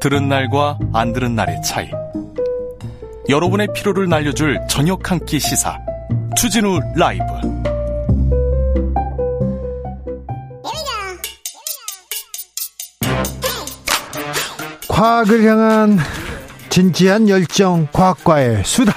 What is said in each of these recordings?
들은 날과 안 들은 날의 차이. 여러분의 피로를 날려줄 저녁 한 끼 시사. 추진우 라이브. 과학을 향한 진지한 열정 과학과의 수다.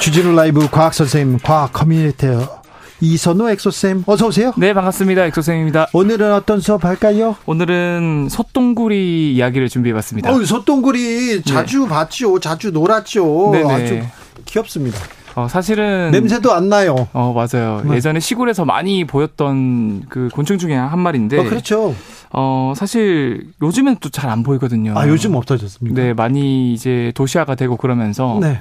주진우 라이브 과학 선생님 과학 communicator 이선호 엑소쌤 어서 오세요. 네 반갑습니다 엑소쌤입니다. 오늘은 어떤 수업 할까요? 오늘은 소똥구리 이야기를 준비해봤습니다. 어, 소똥구리 자주 네. 봤죠, 자주 놀았죠. 네네. 아주 귀엽습니다. 어, 사실은 냄새도 안 나요. 어 맞아요. 네. 예전에 시골에서 많이 보였던 그 곤충 중에 한 마리인데. 어, 그렇죠. 어 사실 요즘엔 또 잘 안 보이거든요. 아 요즘 없어졌습니까? 네 많이 이제 도시화가 되고 그러면서. 네.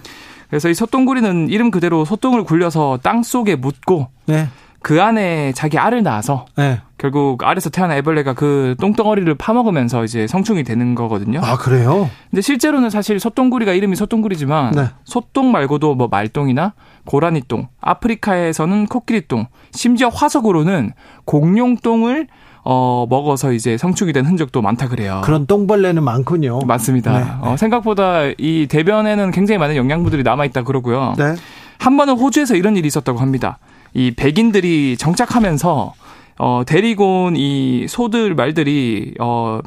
그래서 이 소똥구리는 이름 그대로 소똥을 굴려서 땅 속에 묻고 네. 그 안에 자기 알을 낳아서 네. 결국 알에서 태어난 애벌레가 그 똥덩어리를 파먹으면서 이제 성충이 되는 거거든요. 아 그래요? 근데 실제로는 사실 소똥구리가 이름이 소똥구리지만 네. 소똥 말고도 뭐 말똥이나 고라니똥, 아프리카에서는 코끼리똥, 심지어 화석으로는 공룡똥을 어, 먹어서 이제 성충이 된 흔적도 많다 그래요. 그런 똥벌레는 많군요. 맞습니다. 네, 네. 어, 생각보다 이 대변에는 굉장히 많은 영양분들이 남아있다 그러고요. 네. 한 번은 호주에서 이런 일이 있었다고 합니다. 이 백인들이 정착하면서 어, 데리고 온 이 소들 말들이 어,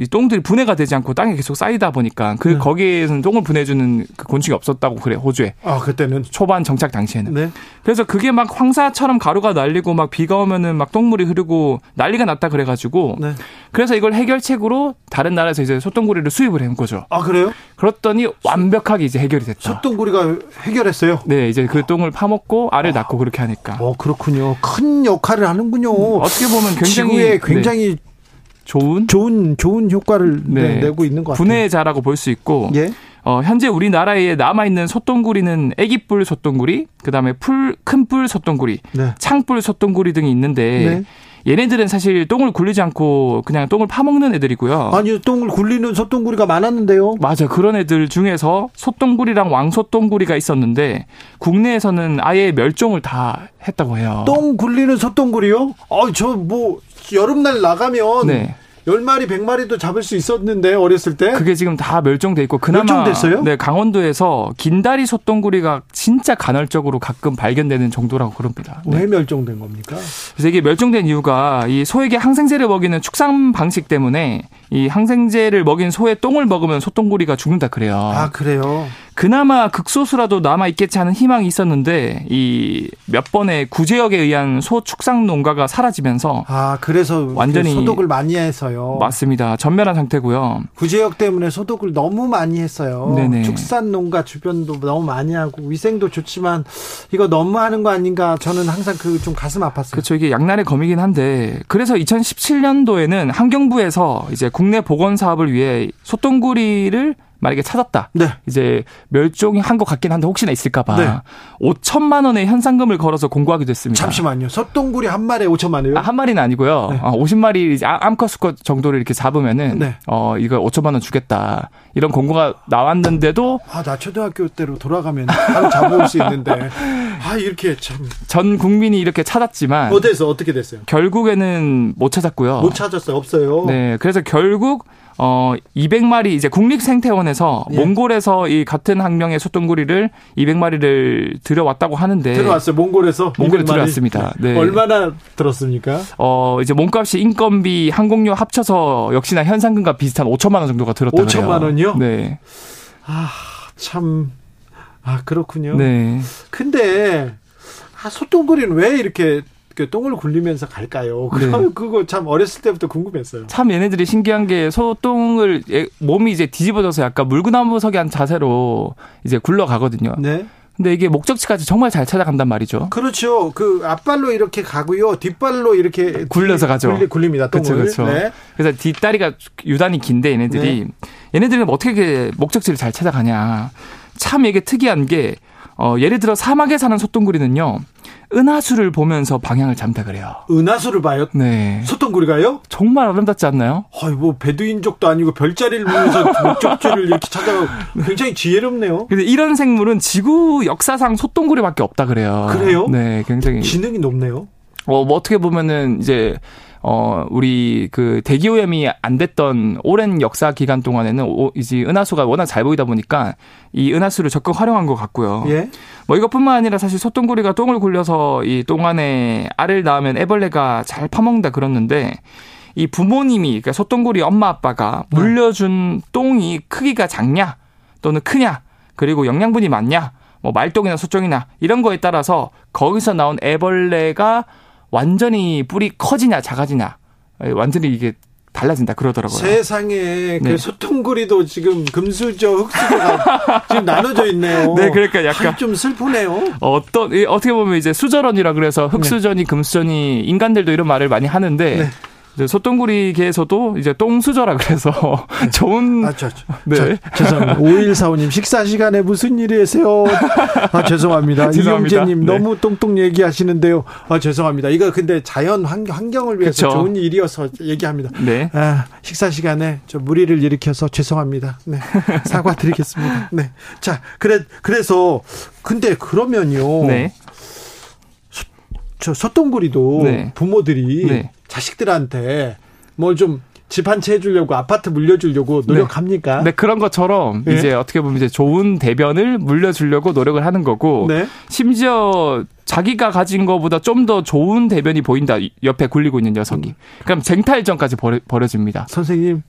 이 똥들이 분해가 되지 않고 땅에 계속 쌓이다 보니까 그 네. 거기에서는 똥을 분해주는 그 곤충이 없었다고 그래 호주에. 아 그때는 초반 정착 당시에는. 네. 그래서 그게 막 황사처럼 가루가 날리고 막 비가 오면은 막 똥물이 흐르고 난리가 났다 그래가지고. 네. 그래서 이걸 해결책으로 다른 나라에서 이제 소똥구리를 수입을 해온 거죠. 아 그래요? 그랬더니 완벽하게 이제 해결이 됐다. 소똥구리가 해결했어요? 네, 이제 그 똥을 파먹고 알을 낳고 그렇게 하니까. 어 그렇군요. 큰 역할을 하는군요. 음, 어떻게 보면 굉장히 지구에 굉장히 네. 좋은 좋은 좋은 효과를 네. 내고 있는 것 같아요. 분해자라고 볼 수 있고 예? 어, 현재 우리나라에 남아 있는 소똥구리는 애기뿔 소똥구리, 그다음에 풀 큰뿔 소똥구리, 네. 창뿔 소똥구리 등이 있는데 네. 얘네들은 사실 똥을 굴리지 않고 그냥 똥을 파먹는 애들이고요. 아니, 똥을 굴리는 소똥구리가 많았는데요. 맞아. 그런 애들 중에서 소똥구리랑 왕소똥구리가 있었는데 국내에서는 아예 멸종을 다 했다고 해요. 똥 굴리는 소똥구리요? 아, 저 뭐 여름날 나가면 네. 10마리, 100마리도 잡을 수 있었는데 어렸을 때 그게 지금 다 멸종돼 있고 그나마 멸종됐어요? 네, 강원도에서 긴다리 소똥구리가 진짜 간헐적으로 가끔 발견되는 정도라고 그럽니다. 네. 왜 멸종된 겁니까? 그래서 이게 멸종된 이유가 이 소에게 항생제를 먹이는 축산 방식 때문에 이 항생제를 먹인 소의 똥을 먹으면 소똥구리가 죽는다 그래요. 아, 그래요? 그나마 극소수라도 남아 있겠지 하는 희망이 있었는데 이 몇 번의 구제역에 의한 소 축산 농가가 사라지면서 아 그래서 완전히 소독을 많이 해서요. 맞습니다. 전멸한 상태고요. 구제역 때문에 소독을 너무 많이 했어요. 네네. 축산 농가 주변도 너무 많이 하고 위생도 좋지만 이거 너무 하는 거 아닌가 저는 항상 그 좀 가슴 아팠어요. 그렇죠. 이게 양날의 검이긴 한데 그래서 2017년도에는 환경부에서 이제 국내 보건 사업을 위해 소똥구리를 만약에 찾았다. 네. 이제 멸종이 한 것 같긴 한데 혹시나 있을까봐 네. 5천만 원의 현상금을 걸어서 공고하기도 했습니다. 잠시만요. 솥동구리 한 마리에 5천만 원이요? 아, 한 마리는 아니고요. 네. 어, 50마리 암컷 수컷 정도를 이렇게 잡으면은 네. 어 이거 5천만 원 주겠다. 이런 공고가 나왔는데도 아 나 초등학교 때로 돌아가면 바로 잡아올 수 있는데 아 이렇게 참 전 국민이 이렇게 찾았지만 어디서 어떻게 됐어요? 결국에는 못 찾았고요. 못 찾았어요. 없어요. 네. 그래서 결국 어 200마리 이제 국립생태원에서 예. 몽골에서 이 같은 학명의 소똥구리를 200마리를 들여왔다고 하는데 들어왔어요. 몽골에서 몽골에 들어왔습니다. 네. 얼마나 들었습니까? 어 이제 몸값이 인건비 항공료 합쳐서 역시나 현상금과 비슷한 5천만 원 정도가 들었다고 5천만 원이요? 네. 아 참. 아 그렇군요. 네. 근데 아, 소똥구리는 왜 이렇게 그 똥을 굴리면서 갈까요? 네. 그거 참 어렸을 때부터 궁금했어요. 참 얘네들이 신기한 게 소똥을 몸이 이제 뒤집어져서 약간 물구나무석이 한 자세로 이제 굴러가거든요. 네. 근데 이게 목적지까지 정말 잘 찾아간단 말이죠. 그렇죠. 그 앞발로 이렇게 가고요. 뒷발로 이렇게 굴려서 가죠. 굴리, 립니다 똥을. 그렇죠. 네. 그래서 뒷다리가 유단히 긴데 얘네들이 네. 얘네들은 어떻게 목적지를 잘 찾아가냐. 참 이게 특이한 게 어, 예를 들어 사막에 사는 소똥구리는요. 은하수를 보면서 방향을 잡다 그래요. 은하수를 봐요? 네. 소똥구리가요? 정말 아름답지 않나요? 아이 뭐 베두인족도 아니고 별자리를 보면서 목적지를 이렇게 찾아가 굉장히 지혜롭네요. 근데 이런 생물은 지구 역사상 소똥구리밖에 없다 그래요. 그래요? 네, 굉장히 지능이 높네요. 어, 뭐 어떻게 보면은 이제 어, 우리 그 대기오염이 안 됐던 오랜 역사 기간 동안에는 오, 이제 은하수가 워낙 잘 보이다 보니까 이 은하수를 적극 활용한 것 같고요. 예? 뭐 이것뿐만 아니라 사실 소똥구리가 똥을 굴려서 이 똥 안에 알을 낳으면 애벌레가 잘 파먹는다 그렀는데 이 부모님이 그러니까 소똥구리 엄마 아빠가 네. 물려준 똥이 크기가 작냐 또는 크냐 그리고 영양분이 많냐 뭐 말똥이나 소똥이나 이런 거에 따라서 거기서 나온 애벌레가 완전히 뿌리 커지냐 작아지냐 완전히 이게 달라진다 그러더라고요. 세상에 그 네. 소통구리도 지금 금수저 흙수저가 지금 나눠져 있네요. 네, 그러니까 약간 좀 슬프네요. 어떤 어떻게 보면 이제 수저론이라 그래서 흙수저니 네. 금수저니 인간들도 이런 말을 많이 하는데 네. 소똥구리계에서도 이제 똥수저라 그래서 좋은 아, 저, 저, 네. 저, 죄송합니다. 5145님 식사 시간에 무슨 일이세요? 아, 죄송합니다. 이영재 님 네. 너무 똥똥 얘기하시는데요. 아, 죄송합니다. 이거 근데 자연 환경, 을 위해서 그쵸. 좋은 일이어서 얘기합니다. 네. 아, 식사 시간에 저 무리를 일으켜서 죄송합니다. 네. 사과드리겠습니다. 네. 자, 그래 그래서 근데 그러면요. 네. 저 소똥구리도 네. 부모들이 네. 자식들한테 뭘좀 집한채 해주려고 아파트 물려주려고 네. 노력합니까? 네, 네 그런 것처럼 네. 이제 어떻게 보면 이제 좋은 대변을 물려주려고 노력을 하는 거고 네. 심지어 자기가 가진 것보다 좀 더 좋은 대변이 보인다 옆에 굴리고 있는 녀석이 음. 그럼 쟁탈전까지 벌어, 벌어집니다. 선생님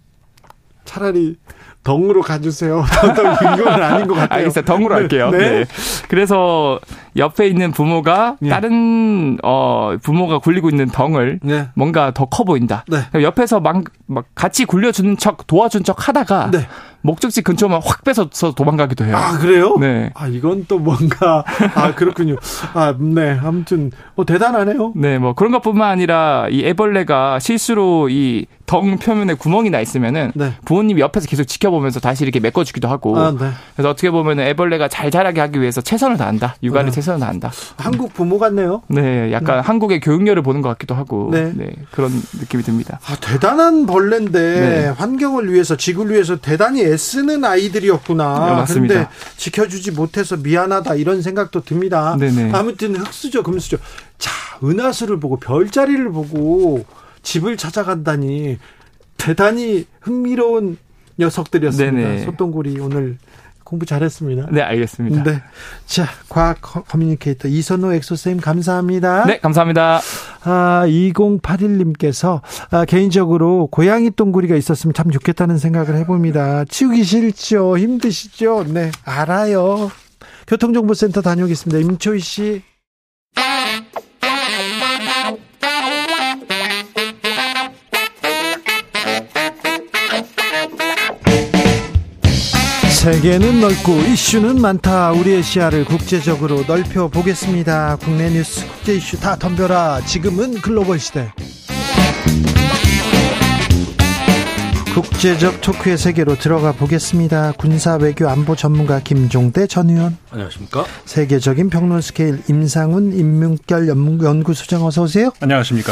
차라리 덩으로 가주세요. 이건 아닌 것 같아요. 알겠어요. 덩으로 네. 할게요. 네. 네. 그래서 옆에 있는 부모가 네. 다른 어 부모가 굴리고 있는 덩을 네. 뭔가 더 커 보인다. 네. 옆에서 막, 막 같이 굴려주는 척 도와준 척 하다가 네. 목적지 근처만 확 뺏어서 도망가기도 해요. 아 그래요? 네. 아 이건 또 뭔가 아 그렇군요. 아 네. 아무튼 뭐 대단하네요. 네, 뭐 그런 것뿐만 아니라 이 애벌레가 실수로 이 덩 표면에 구멍이 나 있으면은 네. 부모님이 옆에서 계속 지켜보면서 다시 이렇게 메꿔주기도 하고. 아, 네. 그래서 어떻게 보면은 애벌레가 잘 자라게 하기 위해서 최선을 다한다. 육아를 네. 최선을 다한다. 한국 부모 같네요. 네, 약간 음. 한국의 교육열을 보는 것 같기도 하고. 네. 네 그런 느낌이 듭니다. 아, 대단한 벌레인데 네. 환경을 위해서 지구를 위해서 대단히 애쓰는 아이들이었구나. 네, 맞습니다. 그런데 지켜주지 못해서 미안하다 이런 생각도 듭니다. 네네. 아무튼 흑수저 금수저. 자 은하수를 보고 별자리를 보고 집을 찾아간다니 대단히 흥미로운 녀석들이었습니다. 네네. 소똥구리 오늘 공부 잘했습니다. 네, 알겠습니다. 네. 자, 과학 communicator 이선호 엑소쌤 감사합니다. 네, 감사합니다. 아, 2081님께서 아, 개인적으로 고양이 똥구리가 있었으면 참 좋겠다는 생각을 해봅니다. 치우기 싫죠? 힘드시죠? 네, 알아요. 교통정보센터 다녀오겠습니다. 임초희 씨. 세계는 넓고 이슈는 많다. 우리의 시야를 국제적으로 넓혀 보겠습니다. 국내 뉴스, 국제 이슈 다 덤벼라. 지금은 글로벌 시대. 국제적 토크의 세계로 들어가 보겠습니다. 군사 외교 안보 전문가 김종대 전 의원. 안녕하십니까? 세계적인 평론 스케일 임상훈 인문결 연구소장 어서 오세요. 안녕하십니까?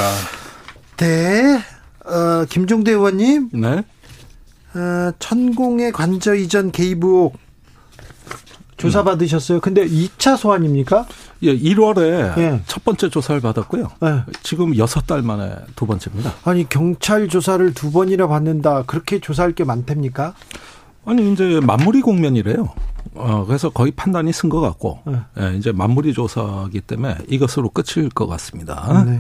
네. 어, 김종대 의원님. 네. 어, 천공의 관저 이전 개입 의혹 조사 받으셨어요. 근데 2차 소환입니까? 예, 1월에 예. 첫 번째 조사를 받았고요. 예. 지금 6달 만에 두 번째입니다. 아니, 경찰 조사를 두 번이나 받는다. 그렇게 조사할 게 많답니까? 아니, 이제 마무리 공면이래요. 어, 그래서 거의 판단이 쓴 것 같고, 예. 예, 이제 마무리 조사기 때문에 이것으로 끝일 것 같습니다. 네.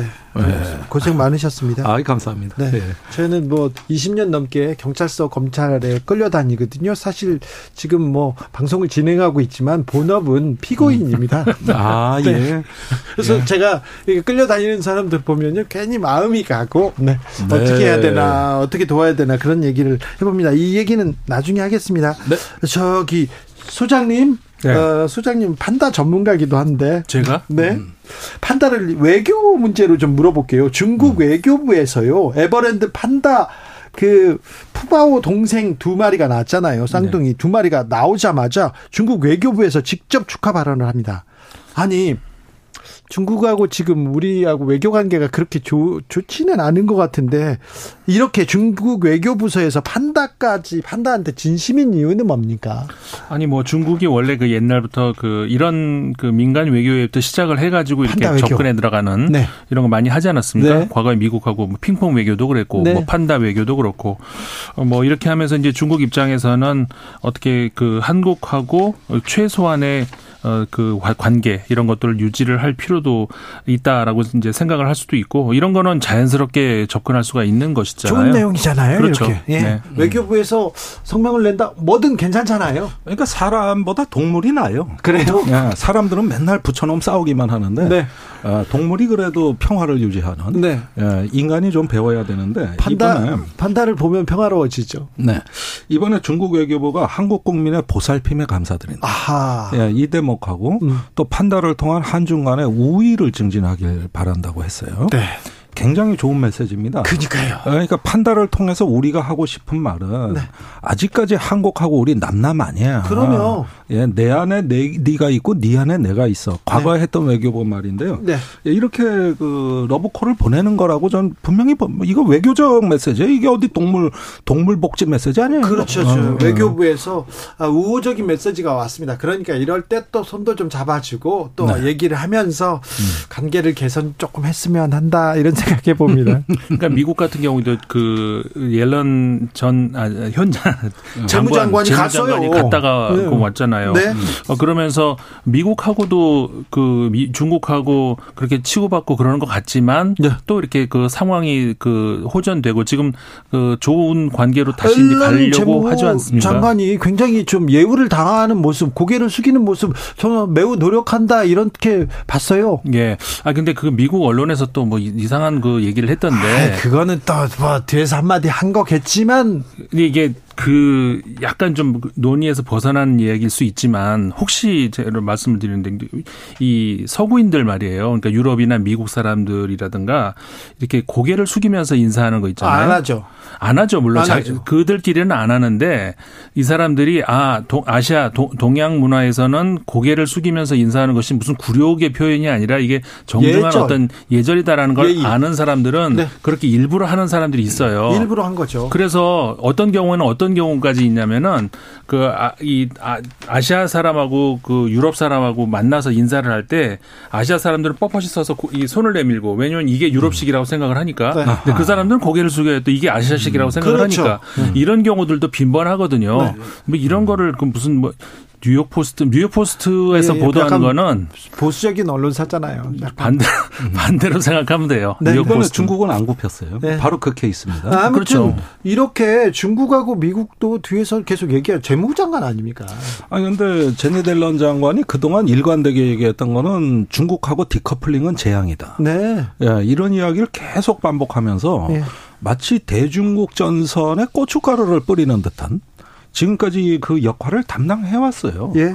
네. 네. 고생 많으셨습니다. 아, 감사합니다. 네. 네. 저는 뭐 20년 넘게 경찰서 검찰에 끌려다니거든요. 사실 지금 뭐 방송을 진행하고 있지만 본업은 피고인입니다. 음. 아, 네. 예. 그래서 예. 제가 끌려다니는 사람들 보면요. 괜히 마음이 가고 네. 네. 어떻게 해야 되나, 어떻게 도와야 되나 그런 얘기를 해 봅니다. 이 얘기는 나중에 하겠습니다. 네. 저기 소장님, 네. 어, 소장님 판다 전문가기도 한데 제가 네 음. 판다를 외교 문제로 좀 물어볼게요. 중국 음. 외교부에서요 에버랜드 판다 그 푸바오 동생 두 마리가 나왔잖아요. 쌍둥이 네. 두 마리가 나오자마자 중국 외교부에서 직접 축하 발언을 합니다. 아니 중국하고 지금 우리하고 외교 관계가 그렇게 좋, 좋지는 않은 것 같은데 이렇게 중국 외교부서에서 판다까지 판다한테 진심인 이유는 뭡니까? 아니 뭐 중국이 원래 그 옛날부터 그 이런 그 민간 외교에부터 시작을 해가지고 이렇게 접근해 들어가는 네. 이런 거 많이 하지 않았습니까? 네. 과거에 미국하고 뭐 핑퐁 외교도 그랬고 네. 뭐 판다 외교도 그렇고 어, 뭐 이렇게 하면서 이제 중국 입장에서는 어떻게 그 한국하고 최소한의 어, 그 관계 이런 것들을 유지를 할 필요도 있다라고 이제 생각을 할 수도 있고 이런 거는 자연스럽게 접근할 수가 있는 것이잖아요. 좋은 내용이잖아요. 그렇죠. 이렇게. 예. 네. 외교부에서 성명을 낸다. 뭐든 괜찮잖아요. 그러니까 사람보다 동물이 나요. 그래도 예, 사람들은 맨날 붙여놓으면 싸우기만 하는데 네. 어, 동물이 그래도 평화를 유지하는 네. 예, 인간이 좀 배워야 되는데 판다 판다를 보면 평화로워지죠. 네 이번에 중국 외교부가 한국 국민의 보살핌에 감사드린다. 아하. 예, 이대 목하고 음. 또 판다를 통한 한중 간의 우위를 증진하길 바란다고 했어요. 네. 굉장히 좋은 메시지입니다. 그러니까요. 그러니까 판다를 통해서 우리가 하고 싶은 말은 네. 아직까지 한국하고 우리 남남 아니야. 그럼요. 예, 내 안에 내, 네가 있고 네 안에 내가 있어. 과거에 네. 했던 외교부 말인데요. 네. 예, 이렇게 그 러브콜을 보내는 거라고 전 분명히 이거 외교적 메시지 이게 어디 동물 동물 복지 메시지 아니에요? 그렇죠. 어, 외교부에서 아, 우호적인 메시지가 왔습니다. 그러니까 이럴 때 또 손도 좀 잡아주고 또 네. 얘기를 하면서 음. 관계를 개선 조금 했으면 한다 이런 생각해 봅니다. 그러니까 미국 같은 경우도 그 옐런 전 아, 현장 재무장관이 갔어요. 갔다가 네. 왔잖아요. 네. 어, 그러면서 미국하고도 그 미, 중국하고 그렇게 치고받고 그러는 것 같지만 네. 또 이렇게 그 상황이 그 호전되고 지금 그 좋은 관계로 다시 가려고 하지 않습니까? 장관이 굉장히 좀 예우를 당하는 모습, 고개를 숙이는 모습 저는 매우 노력한다 이렇게 봤어요. 예. 아 근데 그 미국 언론에서 또 뭐 이상한 이상한 그 얘기를 했던데. 아, 그거는 또 뭐 뒤에서 한마디 한 거겠지만 이게 그 약간 좀 논의에서 벗어나는 이야기일 수 있지만 혹시 제가 말씀을 드리는데 이 서구인들 말이에요. 그러니까 유럽이나 미국 사람들이라든가 이렇게 고개를 숙이면서 인사하는 거 있잖아요. 안 하죠. 안 하죠. 물론 안 하죠. 그들끼리는 안 하는데 이 사람들이 아 동, 아시아 동, 동양 문화에서는 고개를 숙이면서 인사하는 것이 무슨 굴욕의 표현이 아니라 이게 정중한 예절. 어떤 예절이다라는 걸 예의. 아는 사람들은 네. 그렇게 일부러 하는 사람들이 있어요. 일부러 한 거죠. 그래서 어떤 경우에는 어떤 경우까지 있냐면은 그이 아, 아, 시아 사람하고 그 유럽 사람하고 만나서 인사를 할 때 아시아 사람들은 뻣뻣이 서서 이 손을 내밀고 왜냐면 이게 유럽식이라고 생각을 하니까 네. 근데 그 사람들은 고개를 숙여야 또 이게 아시아식이라고 음. 생각을 그렇죠. 하니까 음. 이런 경우들도 빈번하거든요. 네. 뭐 이런 거를 그 무슨 뭐 뉴욕 포스트, 뉴욕 포스트에서 예, 예 보도하는 거는 보수적인 언론사잖아요. 반대 반대로 생각하면 돼요. 네, 뉴욕 포스트. 중국은 안 굽혔어요. 네. 바로 그 케이스입니다. 아, 아무튼 그렇죠. 이렇게 중국하고 미국도 뒤에서 계속 얘기할 재무장관 아닙니까? 아 근데 제니 델런 장관이 그동안 일관되게 얘기했던 거는 중국하고 디커플링은 재앙이다. 네. 예, 이런 이야기를 계속 반복하면서 네. 마치 대중국 전선에 고춧가루를 뿌리는 듯한 지금까지 그 역할을 담당해 왔어요. 예.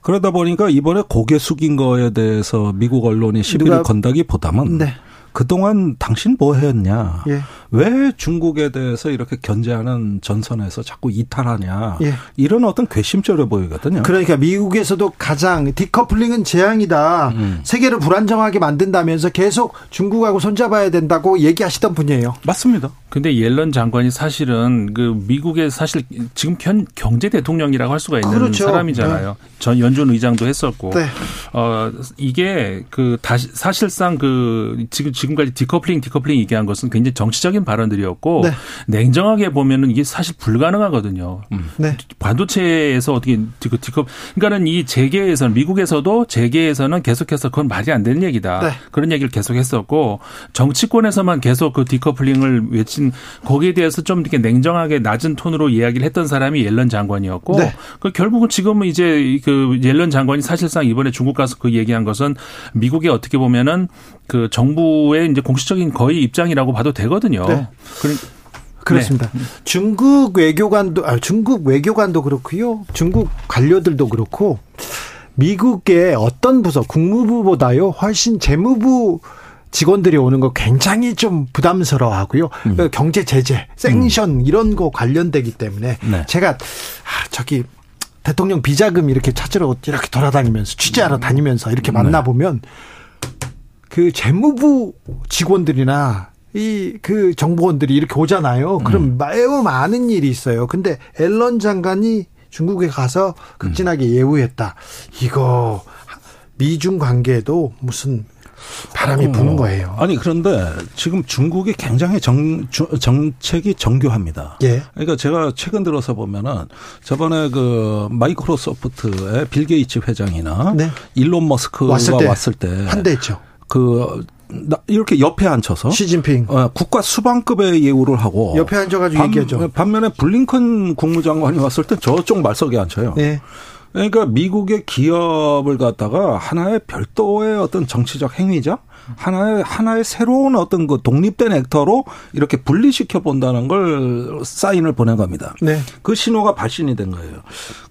그러다 보니까 이번에 고개 숙인 거에 대해서 미국 언론이 시비를 건다기보다는 네. 그동안 당신 뭐 했냐? 예. 왜 중국에 대해서 이렇게 견제하는 전선에서 자꾸 이탈하냐? 예. 이런 어떤 괘씸죄로 보이거든요. 그러니까 미국에서도 가장 디커플링은 재앙이다. 음. 세계를 불안정하게 만든다면서 계속 중국하고 손잡아야 된다고 얘기하시던 분이에요. 맞습니다. 근데 옐런 장관이 사실은 그 미국의 사실 지금 현 경제 대통령이라고 할 수가 있는 그렇죠. 사람이잖아요. 네. 전 연준 의장도 했었고. 네. 어 이게 그 다시 사실상 그 지금 지금까지 디커플링 디커플링 얘기한 것은 굉장히 정치적인 발언들이었고 네. 냉정하게 보면은 이게 사실 불가능하거든요. 음. 네. 반도체에서 어떻게 그 디커 그러니까는 이 재계에서는 미국에서도 재계에서는 계속해서 그건 말이 안 되는 얘기다. 네. 그런 얘기를 계속했었고 정치권에서만 계속 그 디커플링을 외친 거기에 대해서 좀 이렇게 냉정하게 낮은 톤으로 이야기를 했던 사람이 옐런 장관이었고 네. 그 결국은 지금은 이제 그 옐런 장관이 사실상 이번에 중국 가서 그 얘기한 것은 미국이 어떻게 보면은 그 정부의 이제 공식적인 거의 입장이라고 봐도 되거든요. 네. 그렇습니다. 네. 중국 외교관도 아 중국 외교관도 그렇고요. 중국 관료들도 그렇고 미국의 어떤 부서 국무부보다요 훨씬 재무부 직원들이 오는 거 굉장히 좀 부담스러워하고요. 음. 그 경제 제재, 생션 음. 이런 거 관련되기 때문에 네. 제가 아, 저기 대통령 비자금 이렇게 찾으러 이렇게 돌아다니면서 취재하러 음. 다니면서 이렇게 네. 만나 보면 그 재무부 직원들이나 이 그 정보원들이 이렇게 오잖아요. 그럼 음. 매우 많은 일이 있어요. 근데 앨런 장관이 중국에 가서 극진하게 예우했다. 이거 미중 관계에도 무슨 바람이 부는 어. 거예요. 아니 그런데 지금 중국이 굉장히 정, 정책이 정교합니다. 예. 그러니까 제가 최근 들어서 보면은 저번에 그 마이크로소프트의 빌 게이츠 회장이나 네. 일론 머스크가 왔을 때, 왔을 때 환대했죠. 그 이렇게 옆에 앉혀서 시진핑 어, 국가 수반급의 예우를 하고 옆에 앉아가지고 얘기하죠. 반면에 블링컨 국무장관이 왔을 때 저쪽 말석에 앉혀요. 네. 그러니까 미국의 기업을 갖다가 하나의 별도의 어떤 정치적 행위자, 하나의 하나의 새로운 어떤 그 독립된 액터로 이렇게 분리시켜 본다는 걸 사인을 보낸 겁니다. 네. 그 신호가 발신이 된 거예요.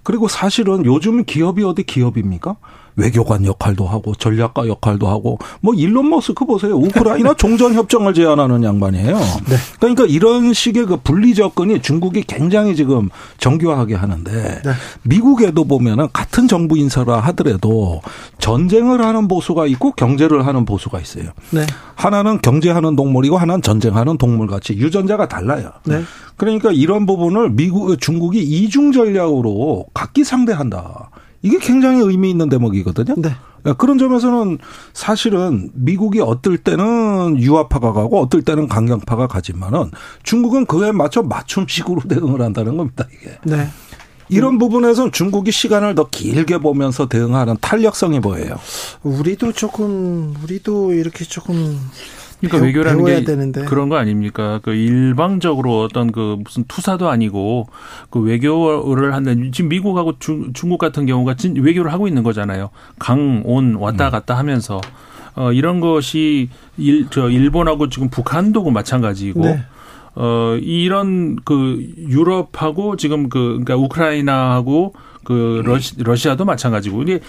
그리고 사실은 요즘 기업이 어디 기업입니까? 외교관 역할도 하고 전략가 역할도 하고 뭐 일론 머스크 보세요. 우크라이나 종전 협정을 제안하는 양반이에요. 네. 그러니까 이런 식의 그 분리 접근이 중국이 굉장히 지금 정교하게 하는데 네. 미국에도 보면은 같은 정부 인사라 하더라도 전쟁을 하는 보수가 있고 경제를 하는 보수가 있어요. 네. 하나는 경제하는 동물이고 하나는 전쟁하는 동물 같이 유전자가 달라요. 네. 그러니까 이런 부분을 미국 중국이 이중 전략으로 각기 상대한다. 이게 굉장히 의미 있는 대목이거든요. 네. 그런 점에서는 사실은 미국이 어떨 때는 유화파가 가고 어떨 때는 강경파가 가지만은 중국은 그에 맞춰 맞춤식으로 대응을 한다는 겁니다, 이게. 네. 이런 부분에서는 중국이 시간을 더 길게 보면서 대응하는 탄력성이 보여요. 우리도 조금, 우리도 이렇게 조금 그러니까 배우, 외교라는 게 되는데. 그런 거 아닙니까? 그 일방적으로 어떤 그 무슨 투사도 아니고 그 외교를 하는 지금 미국하고 중, 중국 같은 경우가 진 외교를 하고 있는 거잖아요. 강, 온 왔다 음. 갔다 하면서 어 이런 것이 일 저 일본하고 지금 북한도 그 마찬가지고 네. 어 이런 그 유럽하고 지금 그 그러니까 우크라이나하고 그 러시, 러시아도 마찬가지고 이게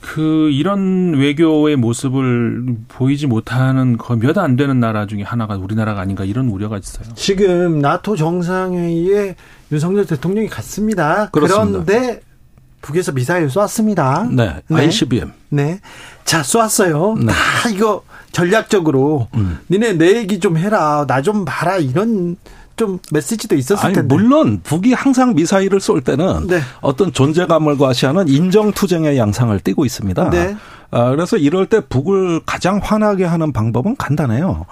그 이런 외교의 모습을 보이지 못하는 몇안 되는 나라 중에 하나가 우리나라가 아닌가 이런 우려가 있어요. 지금 나토 정상회의에 윤석열 대통령이 갔습니다. 그렇습니다. 그런데 북에서 미사일 쐈습니다. 네, 네. ICBM. 네. 자, 쐈어요. 네. 다 이거 전략적으로 음. 니네 내 얘기 좀 해라. 나 좀 봐라. 이런 좀 메시지도 있었을 아니, 텐데. 물론 북이 항상 미사일을 쏠 때는 네. 어떤 존재감을 과시하는 인정 투쟁의 양상을 띠고 있습니다. 네. 아, 그래서 이럴 때 북을 가장 화나게 하는 방법은 간단해요.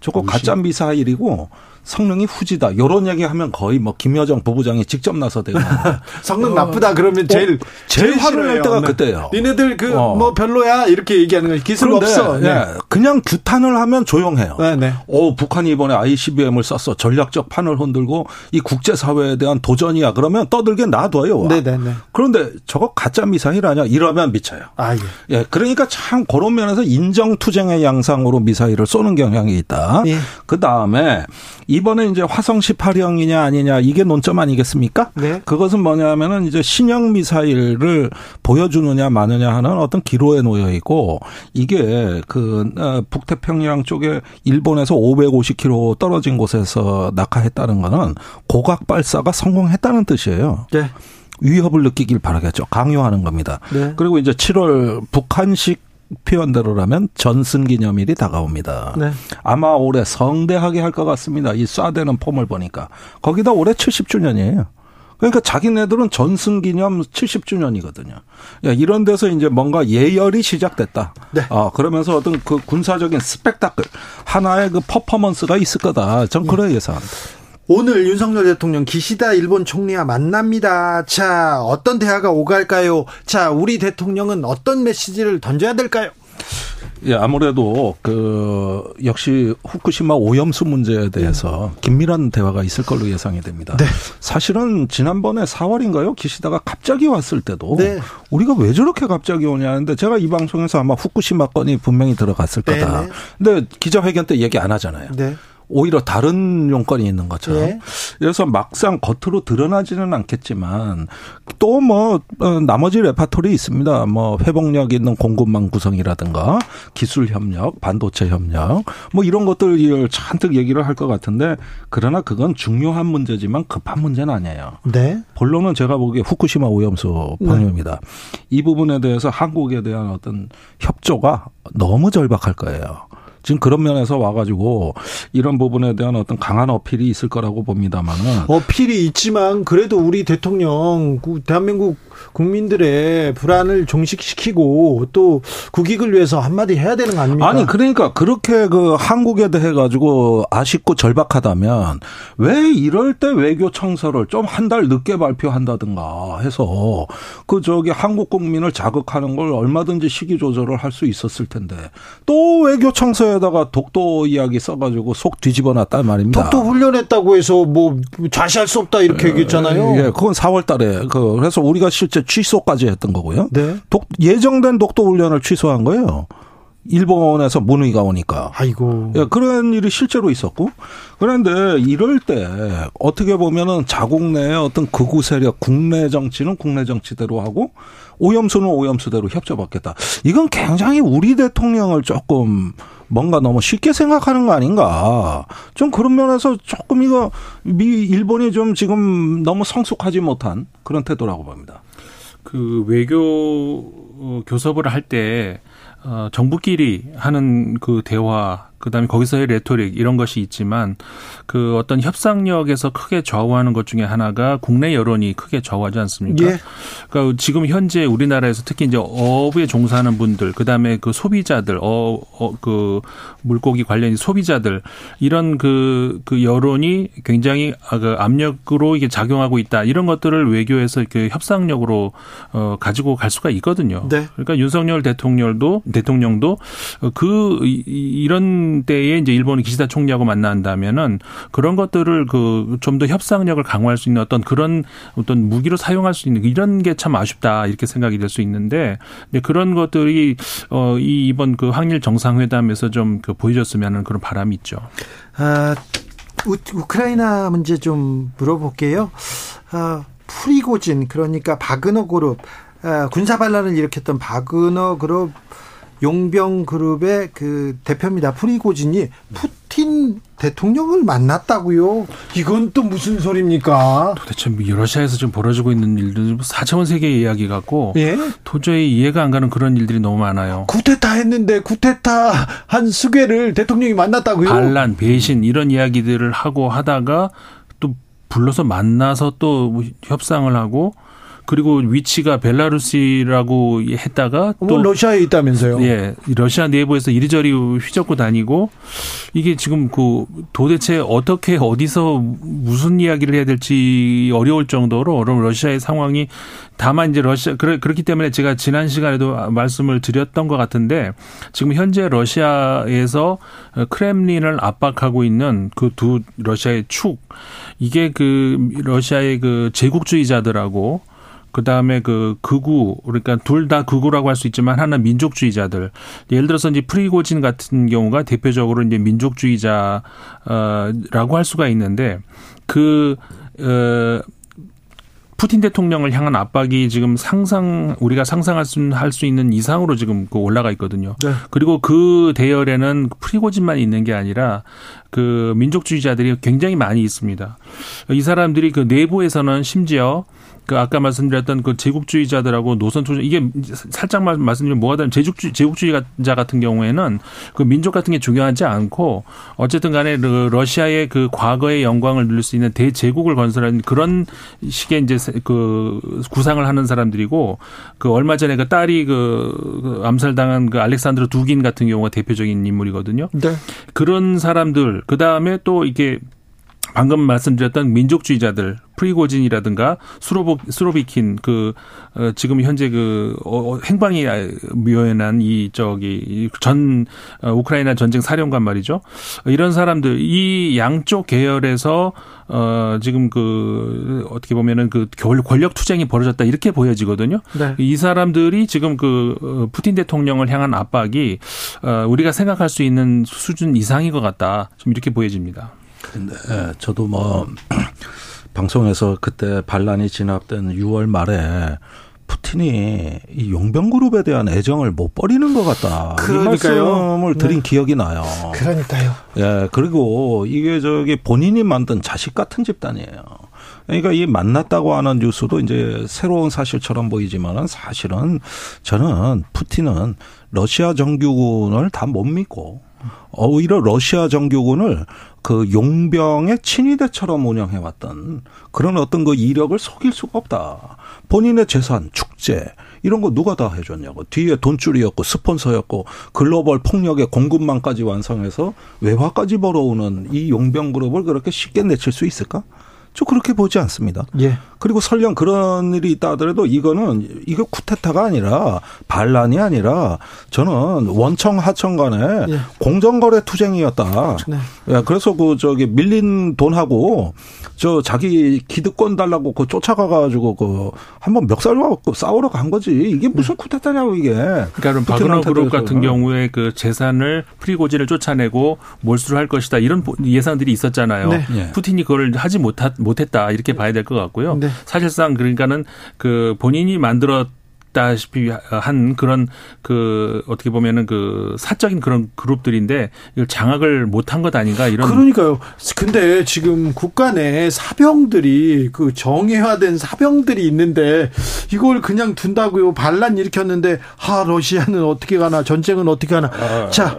저거 가짜 미사일이고 성능이 후지다. 요런 얘기 하면 거의 뭐 김여정 부부장이 직접 나서 대고 성능 어. 나쁘다 그러면 제일 어, 제일, 제일 화를 낼 때가 네. 그때예요. 니네들 그뭐 어. 별로야 이렇게 얘기하는 거 기술 없어. 네. 네. 그냥 규탄을 하면 조용해요. 네, 네. 오 북한이 이번에 ICBM을 쐈어. 전략적 판을 흔들고 이 국제 사회에 대한 도전이야. 그러면 떠들게 놔둬요. 네, 네, 네. 그런데 저거 가짜 미사일 아니야? 이러면 미쳐요. 아 예. 예. 그러니까 참 그런 면에서 인정 투쟁의 양상으로 미사일을 쏘는 경향이 있다. 예. 그 다음에 이 번에 이제 화성 18형이냐 아니냐 이게 논점 아니겠습니까? 네. 그것은 뭐냐면은 이제 신형 미사일을 보여주느냐 마느냐 하는 어떤 기로에 놓여 있고 이게 그 어, 북태평양 쪽에 일본에서 550km 떨어진 곳에서 낙하했다는 거는 고각 발사가 성공했다는 뜻이에요. 네. 위협을 느끼길 바라겠죠. 강요하는 겁니다. 네. 그리고 이제 7월 북한식 표현대로라면 전승 기념일이 다가옵니다. 네. 아마 올해 성대하게 할 것 같습니다. 이 쏴대는 폼을 보니까. 거기다 올해 70주년이에요. 그러니까 자기네들은 전승 기념 70주년이거든요. 야, 이런 데서 이제 뭔가 예열이 시작됐다. 네. 아, 그러면서 어떤 그 군사적인 스펙타클, 하나의 그 퍼포먼스가 있을 거다. 전 그런 네. 예상합니다. 오늘 윤석열 대통령 기시다 일본 총리와 만납니다. 자, 어떤 대화가 오갈까요? 자, 우리 대통령은 어떤 메시지를 던져야 될까요? 예, 아무래도 그 역시 후쿠시마 오염수 문제에 대해서 긴밀한 대화가 있을 걸로 예상이 됩니다. 네. 사실은 지난번에 4월인가요? 기시다가 갑자기 왔을 때도 네. 우리가 왜 저렇게 갑자기 오냐는데 제가 이 방송에서 아마 후쿠시마 건이 분명히 들어갔을 거다. 네. 네. 근데 기자회견 때 얘기 안 하잖아요. 네. 오히려 다른 용건이 있는 거죠. 예. 그래서 막상 겉으로 드러나지는 않겠지만 또뭐 어, 나머지 레파토리 있습니다. 뭐 회복력 있는 공급망 구성이라든가 기술 협력, 반도체 협력 뭐 이런 것들을 잔뜩 얘기를 할 것 같은데 그러나 그건 중요한 문제지만 급한 문제는 아니에요. 네. 본론은 제가 보기에 후쿠시마 오염수 방류입니다. 네. 이 부분에 대해서 한국에 대한 어떤 협조가 너무 절박할 거예요. 지금 그런 면에서 와가지고 이런 부분에 대한 어떤 강한 어필이 있을 거라고 봅니다만은 어필이 있지만 그래도 우리 대통령 대한민국 국민들의 불안을 종식시키고 또 국익을 위해서 한마디 해야 되는 거 아닙니까? 아니 그러니까 그렇게 그 한국에 대해 가지고 아쉽고 절박하다면 왜 이럴 때 외교 청서를 좀 한 달 늦게 발표한다든가 해서 그 저기 한국 국민을 자극하는 걸 얼마든지 시기 조절을 할 수 있었을 텐데 또 외교 청서에 다가 독도 이야기 써가지고 속 뒤집어 놨단 말입니다. 독도 훈련했다고 해서 뭐 좌시할 수 없다 이렇게 얘기했잖아요. 예, 그건 4월달에 그 그래서 우리가 실제 취소까지 했던 거고요. 네. 독, 예정된 독도 훈련을 취소한 거예요. 일본에서 문의가 오니까. 아이고. 예, 그런 일이 실제로 있었고. 그런데 이럴 때 어떻게 보면은 자국 내의 어떤 극우 세력, 국내 정치는 국내 정치대로 하고 오염수는 오염수대로 협조받겠다. 이건 굉장히 우리 대통령을 조금 뭔가 너무 쉽게 생각하는 거 아닌가. 좀 그런 면에서 조금 이거 미, 일본이 좀 지금 너무 성숙하지 못한 그런 태도라고 봅니다. 그 외교 어, 교섭을 할때 어, 정부끼리 하는 그 대화 그다음에 거기서의 레토릭 이런 것이 있지만 그 어떤 협상력에서 크게 좌우하는 것 중에 하나가 국내 여론이 크게 좌우하지 않습니까? 예. 그러니까 지금 현재 우리나라에서 특히 이제 어업에 종사하는 분들 그다음에 그 소비자들 어, 어그 물고기 관련 소비자들 이런 그그 그 여론이 굉장히 아, 그 압력으로 이게 작용하고 있다 이런 것들을 외교에서 그 협상력으로 어 가지고 갈 수가 있거든요. 네. 그러니까 윤석열 대통령도 대통령도 그 이런 때에 이제 일본이 기시다 총리하고 만난다면은 그런 것들을 그 좀 더 협상력을 강화할 수 있는 어떤 그런 어떤 무기로 사용할 수 있는 이런 게 참 아쉽다 이렇게 생각이 될 수 있는데 그런 것들이 어 이 이번 그 항일 정상회담에서 좀 그 보여줬으면 하는 그런 바람이 있죠. 아, 우, 우크라이나 문제 좀 물어볼게요. 아, 프리고진 그러니까 바그너 그룹 아, 군사 반란을 일으켰던 바그너 그룹 용병 그룹의 그 대표입니다. 프리고진이 푸틴 대통령을 만났다고요? 이건 또 무슨 소리입니까? 도대체 뭐 러시아에서 지금 벌어지고 있는 일들 4차원 세계의 이야기 같고 예? 도저히 이해가 안 가는 그런 일들이 너무 많아요. 쿠데타 했는데 쿠데타 한 수괴를 대통령이 만났다고요? 반란, 배신 이런 이야기들을 하고 하다가 또 불러서 만나서 또 협상을 하고 그리고 위치가 벨라루시라고 했다가 또 러시아에 있다면서요? 예, 러시아 내부에서 이리저리 휘젓고 다니고 이게 지금 그 도대체 어떻게 어디서 무슨 이야기를 해야 될지 어려울 정도로 그럼 러시아의 상황이 다만 이제 러시아 그렇기 때문에 제가 지난 시간에도 말씀을 드렸던 것 같은데 지금 현재 러시아에서 크렘린을 압박하고 있는 그 두 러시아의 축 이게 그 러시아의 그 제국주의자들하고 그 다음에 그 극우 그러니까 둘 다 극우라고 할 수 있지만 하나 민족주의자들 예를 들어서 이제 프리고진 같은 경우가 대표적으로 이제 민족주의자라고 할 수가 있는데 그 어. 푸틴 대통령을 향한 압박이 지금 상상 우리가 상상할 수, 할 수 있는 이상으로 지금 그 올라가 있거든요. 네. 그리고 그 대열에는 프리고진만 있는 게 아니라 그 민족주의자들이 굉장히 많이 있습니다. 이 사람들이 그 내부에서는 심지어 그 아까 말씀드렸던 그 제국주의자들하고 노선 투쟁 이게 살짝 말씀드리면 뭐가 다른 제국주의 제국주의자 같은 경우에는 그 민족 같은 게 중요하지 않고 어쨌든 간에 그 러시아의 그 과거의 영광을 누릴 수 있는 대제국을 건설하는 그런 식의 이제 그 구상을 하는 사람들이고 그 얼마 전에 그 딸이 그, 그 암살당한 그 알렉산드르 두긴 같은 경우가 대표적인 인물이거든요. 네. 그런 사람들 그 다음에 또 이게 방금 말씀드렸던 민족주의자들 프리고진이라든가 수로보 수로비킨 그 어, 지금 현재 그 어, 어 행방이 묘연한 이 저기 전 어, 우크라이나 전쟁 사령관 말이죠. 이런 사람들 이 양쪽 계열에서 어 지금 그 어떻게 보면은 그 권력 투쟁이 벌어졌다 이렇게 보여지거든요. 네. 이 사람들이 지금 그 어, 푸틴 대통령을 향한 압박이 어, 우리가 생각할 수 있는 수준 이상인 것 같다. 좀 이렇게 보여집니다. 근데 예, 저도 뭐 방송에서 그때 반란이 진압된 6월 말에 푸틴이 이 용병 그룹에 대한 애정을 못 버리는 것 같다. 그러니까요. 이 말씀을 드린 네. 기억이 나요. 그러니까요. 예, 그리고 이게 저기 본인이 만든 자식 같은 집단이에요. 그러니까 이 만났다고 하는 뉴스도 이제 새로운 사실처럼 보이지만은 사실은 저는 푸틴은 러시아 정규군을 다 못 믿고 오히려 러시아 정규군을 그 용병의 친위대처럼 운영해왔던 그런 어떤 그 이력을 속일 수가 없다. 본인의 재산, 축제, 이런 거 누가 다 해줬냐고. 뒤에 돈줄이었고 스폰서였고 글로벌 폭력의 공급망까지 완성해서 외화까지 벌어오는 이 용병 그룹을 그렇게 쉽게 내칠 수 있을까? 저 그렇게 보지 않습니다. 예. 그리고 설령 그런 일이 있다 하더라도 이거는 이거 쿠데타가 아니라 반란이 아니라 저는 원청 하청 간에 예. 공정거래 투쟁이었다. 네. 예, 그래서 그 저기 밀린 돈하고 저 자기 기득권 달라고 그 쫓아가 가지고 그 한번 멱살로 싸우러 간 거지. 이게 무슨 네. 쿠데타냐고 이게. 그러니까 그럼 바그너 그룹 같은 경우에 그 재산을 프리고지를 쫓아내고 몰수를 할 것이다 이런 예상들이 있었잖아요. 네. 예. 푸틴이 그걸 하지 못하, 못했다 이렇게 봐야 될 것 같고요. 네. 사실상 그러니까는 그 본인이 만들었 다시피 한 그런 그 어떻게 보면은 그 사적인 그런 그룹들인데 이걸 장악을 못한 것 아닌가 이런 그러니까요. 근데 지금 국가 내 사병들이 그 정예화된 사병들이 있는데 이걸 그냥 둔다고요. 반란 일으켰는데 하 러시아는 어떻게 가나 전쟁은 어떻게 가나. 아. 자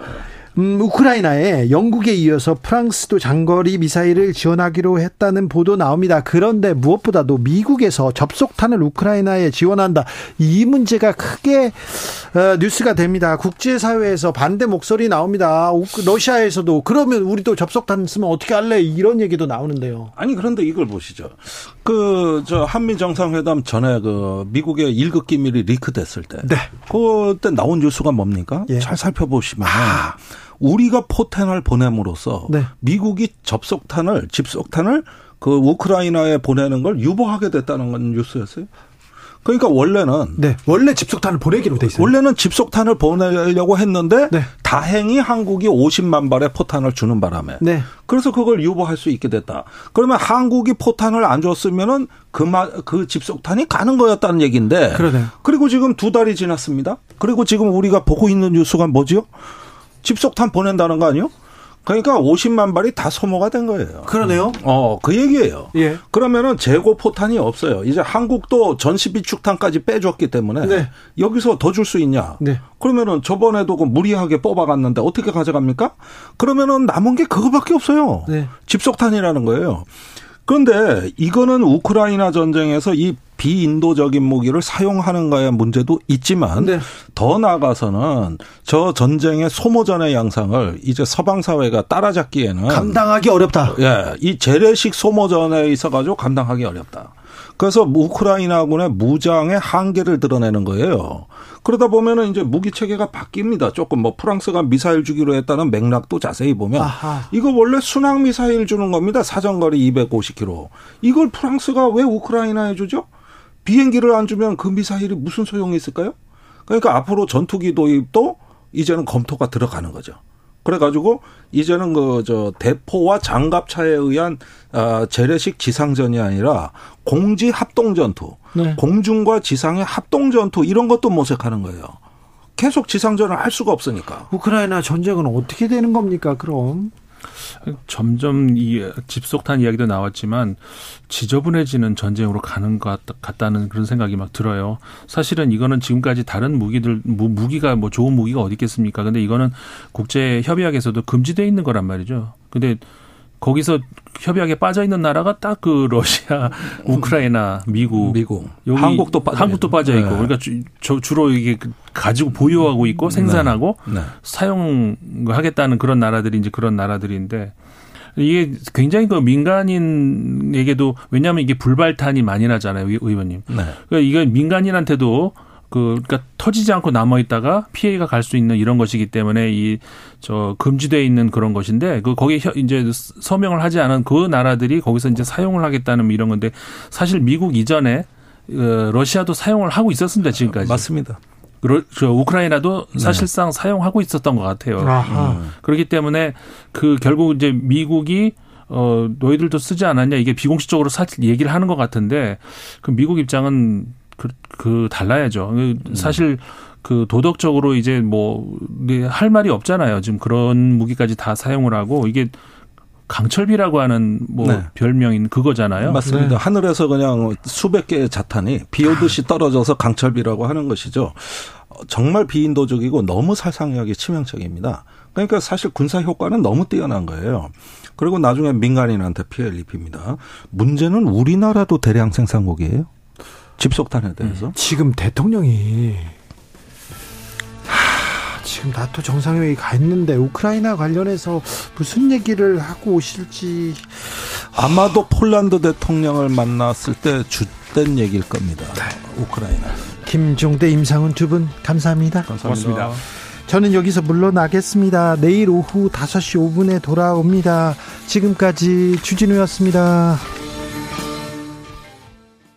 음, 우크라이나에 영국에 이어서 프랑스도 장거리 미사일을 지원하기로 했다는 보도 나옵니다. 그런데 무엇보다도 미국에서 접속탄을 우크라이나에 지원한다. 이 문제가 크게 어, 뉴스가 됩니다. 국제사회에서 반대 목소리 나옵니다. 러시아에서도 그러면 우리도 접속탄 쓰면 어떻게 할래? 이런 얘기도 나오는데요. 아니 그런데 이걸 보시죠. 그 저 한미 정상회담 전에 그 미국의 일급 기밀이 리크됐을 때, 네. 그때 나온 뉴스가 뭡니까? 예. 잘 살펴보시면. 아. 우리가 포탄을 보냄으로써 네. 미국이 접속탄을 집속탄을 그 우크라이나에 보내는 걸 유보하게 됐다는 건 뉴스였어요. 그러니까 원래는 네, 원래 집속탄을 보내기로 돼 있어요. 원래는 집속탄을 보내려고 했는데 네. 다행히 한국이 50만 발의 포탄을 주는 바람에 네. 그래서 그걸 유보할 수 있게 됐다. 그러면 한국이 포탄을 안 줬으면은 그그 그 집속탄이 가는 거였다는 얘기인데. 그러네. 그리고 지금 두 달이 지났습니다. 그리고 지금 우리가 보고 있는 뉴스가 뭐지요? 집속탄 보낸다는 거 아니요? 그러니까 50만 발이 다 소모가 된 거예요. 그러네요. 어, 그 얘기예요. 예. 그러면은 재고 포탄이 없어요. 이제 한국도 전시 비축탄까지 빼줬기 때문에 네. 여기서 더 줄 수 있냐? 네. 그러면은 저번에도 그 무리하게 뽑아갔는데 어떻게 가져갑니까? 그러면은 남은 게 그거밖에 없어요. 네. 집속탄이라는 거예요. 그런데 이거는 우크라이나 전쟁에서 이 비인도적인 무기를 사용하는가의 문제도 있지만 네. 더 나아가서는 저 전쟁의 소모전의 양상을 이제 서방 사회가 따라잡기에는 감당하기 어렵다. 예, 이 재래식 소모전에 있어 가지고 감당하기 어렵다. 그래서 우크라이나군의 무장의 한계를 드러내는 거예요. 그러다 보면은 이제 무기 체계가 바뀝니다. 조금 뭐 프랑스가 미사일 주기로 했다는 맥락도 자세히 보면 아하. 이거 원래 순항 미사일 주는 겁니다. 사정거리 250km. 이걸 프랑스가 왜 우크라이나에 주죠? 비행기를 안 주면 그 미사일이 무슨 소용이 있을까요? 그러니까 앞으로 전투기 도입도 이제는 검토가 들어가는 거죠. 그래가지고 이제는 그 저 대포와 장갑차에 의한 아 재래식 지상전이 아니라 공지 합동 전투, 네. 공중과 지상의 합동 전투 이런 것도 모색하는 거예요. 계속 지상전을 할 수가 없으니까. 우크라이나 전쟁은 어떻게 되는 겁니까? 그럼 점점 이 집속탄 이야기도 나왔지만 지저분해지는 전쟁으로 가는 것 같다는 그런 생각이 막 들어요. 사실은 이거는 지금까지 다른 무기들 무기가 뭐 좋은 무기가 어디 있겠습니까? 근데 이거는 국제 협약에서도 금지돼 있는 거란 말이죠. 근데 거기서 협약에 빠져 있는 나라가 딱 그 러시아, 우크라이나, 미국, 미국, 한국도 빠져 한국도 빠져 있고, 네. 그러니까 주, 주로 이게 가지고 보유하고 있고 네. 생산하고 네. 네. 사용하겠다는 그런 나라들이 이제 그런 나라들인데 이게 굉장히 그 민간인에게도 왜냐하면 이게 불발탄이 많이 나잖아요, 의원님. 네. 그러니까 이게 민간인한테도 그, 그러니까 터지지 않고 남아 있다가 피해가 갈 수 있는 이런 것이기 때문에 이, 저, 금지되어 있는 그런 것인데, 그, 거기에 이제 서명을 하지 않은 그 나라들이 거기서 이제 사용을 하겠다는 뭐 이런 건데, 사실 미국 이전에, 어, 러시아도 사용을 하고 있었습니다, 지금까지. 맞습니다. 그 우크라이나도 네. 사실상 네. 사용하고 있었던 것 같아요. 음. 그렇기 때문에 그 결국 이제 미국이 어 너희들도 쓰지 않았냐 이게 비공식적으로 사실 얘기를 하는 것 같은데 그 미국 입장은 그, 그 달라야죠. 음. 사실 그 도덕적으로 이제 뭐할 네, 말이 없잖아요. 지금 그런 무기까지 다 사용을 하고 이게 강철비라고 하는 뭐 네. 별명인 그거잖아요. 맞습니다. 네. 하늘에서 그냥 수백 개의 자탄이 비 오듯이 떨어져서 강철비라고 하는 것이죠. 정말 비인도적이고 너무 살상력이 치명적입니다. 그러니까 사실 군사 효과는 너무 뛰어난 거예요. 그리고 나중에 민간인한테 피해를 입힙니다. 문제는 우리나라도 대량 생산국이에요. 집속탄에 대해서. 음. 지금 대통령이 지금 나토 정상회의 가 있는데 우크라이나 관련해서 무슨 얘기를 하고 오실지 아마도 폴란드 대통령을 만났을 때 주된 얘기일 겁니다. 네. 우크라이나. 김종대 임상훈 두 분 감사합니다. 감사합니다. 고맙습니다. 저는 여기서 물러나겠습니다. 내일 오후 5시 5분에 돌아옵니다. 지금까지 주진우였습니다.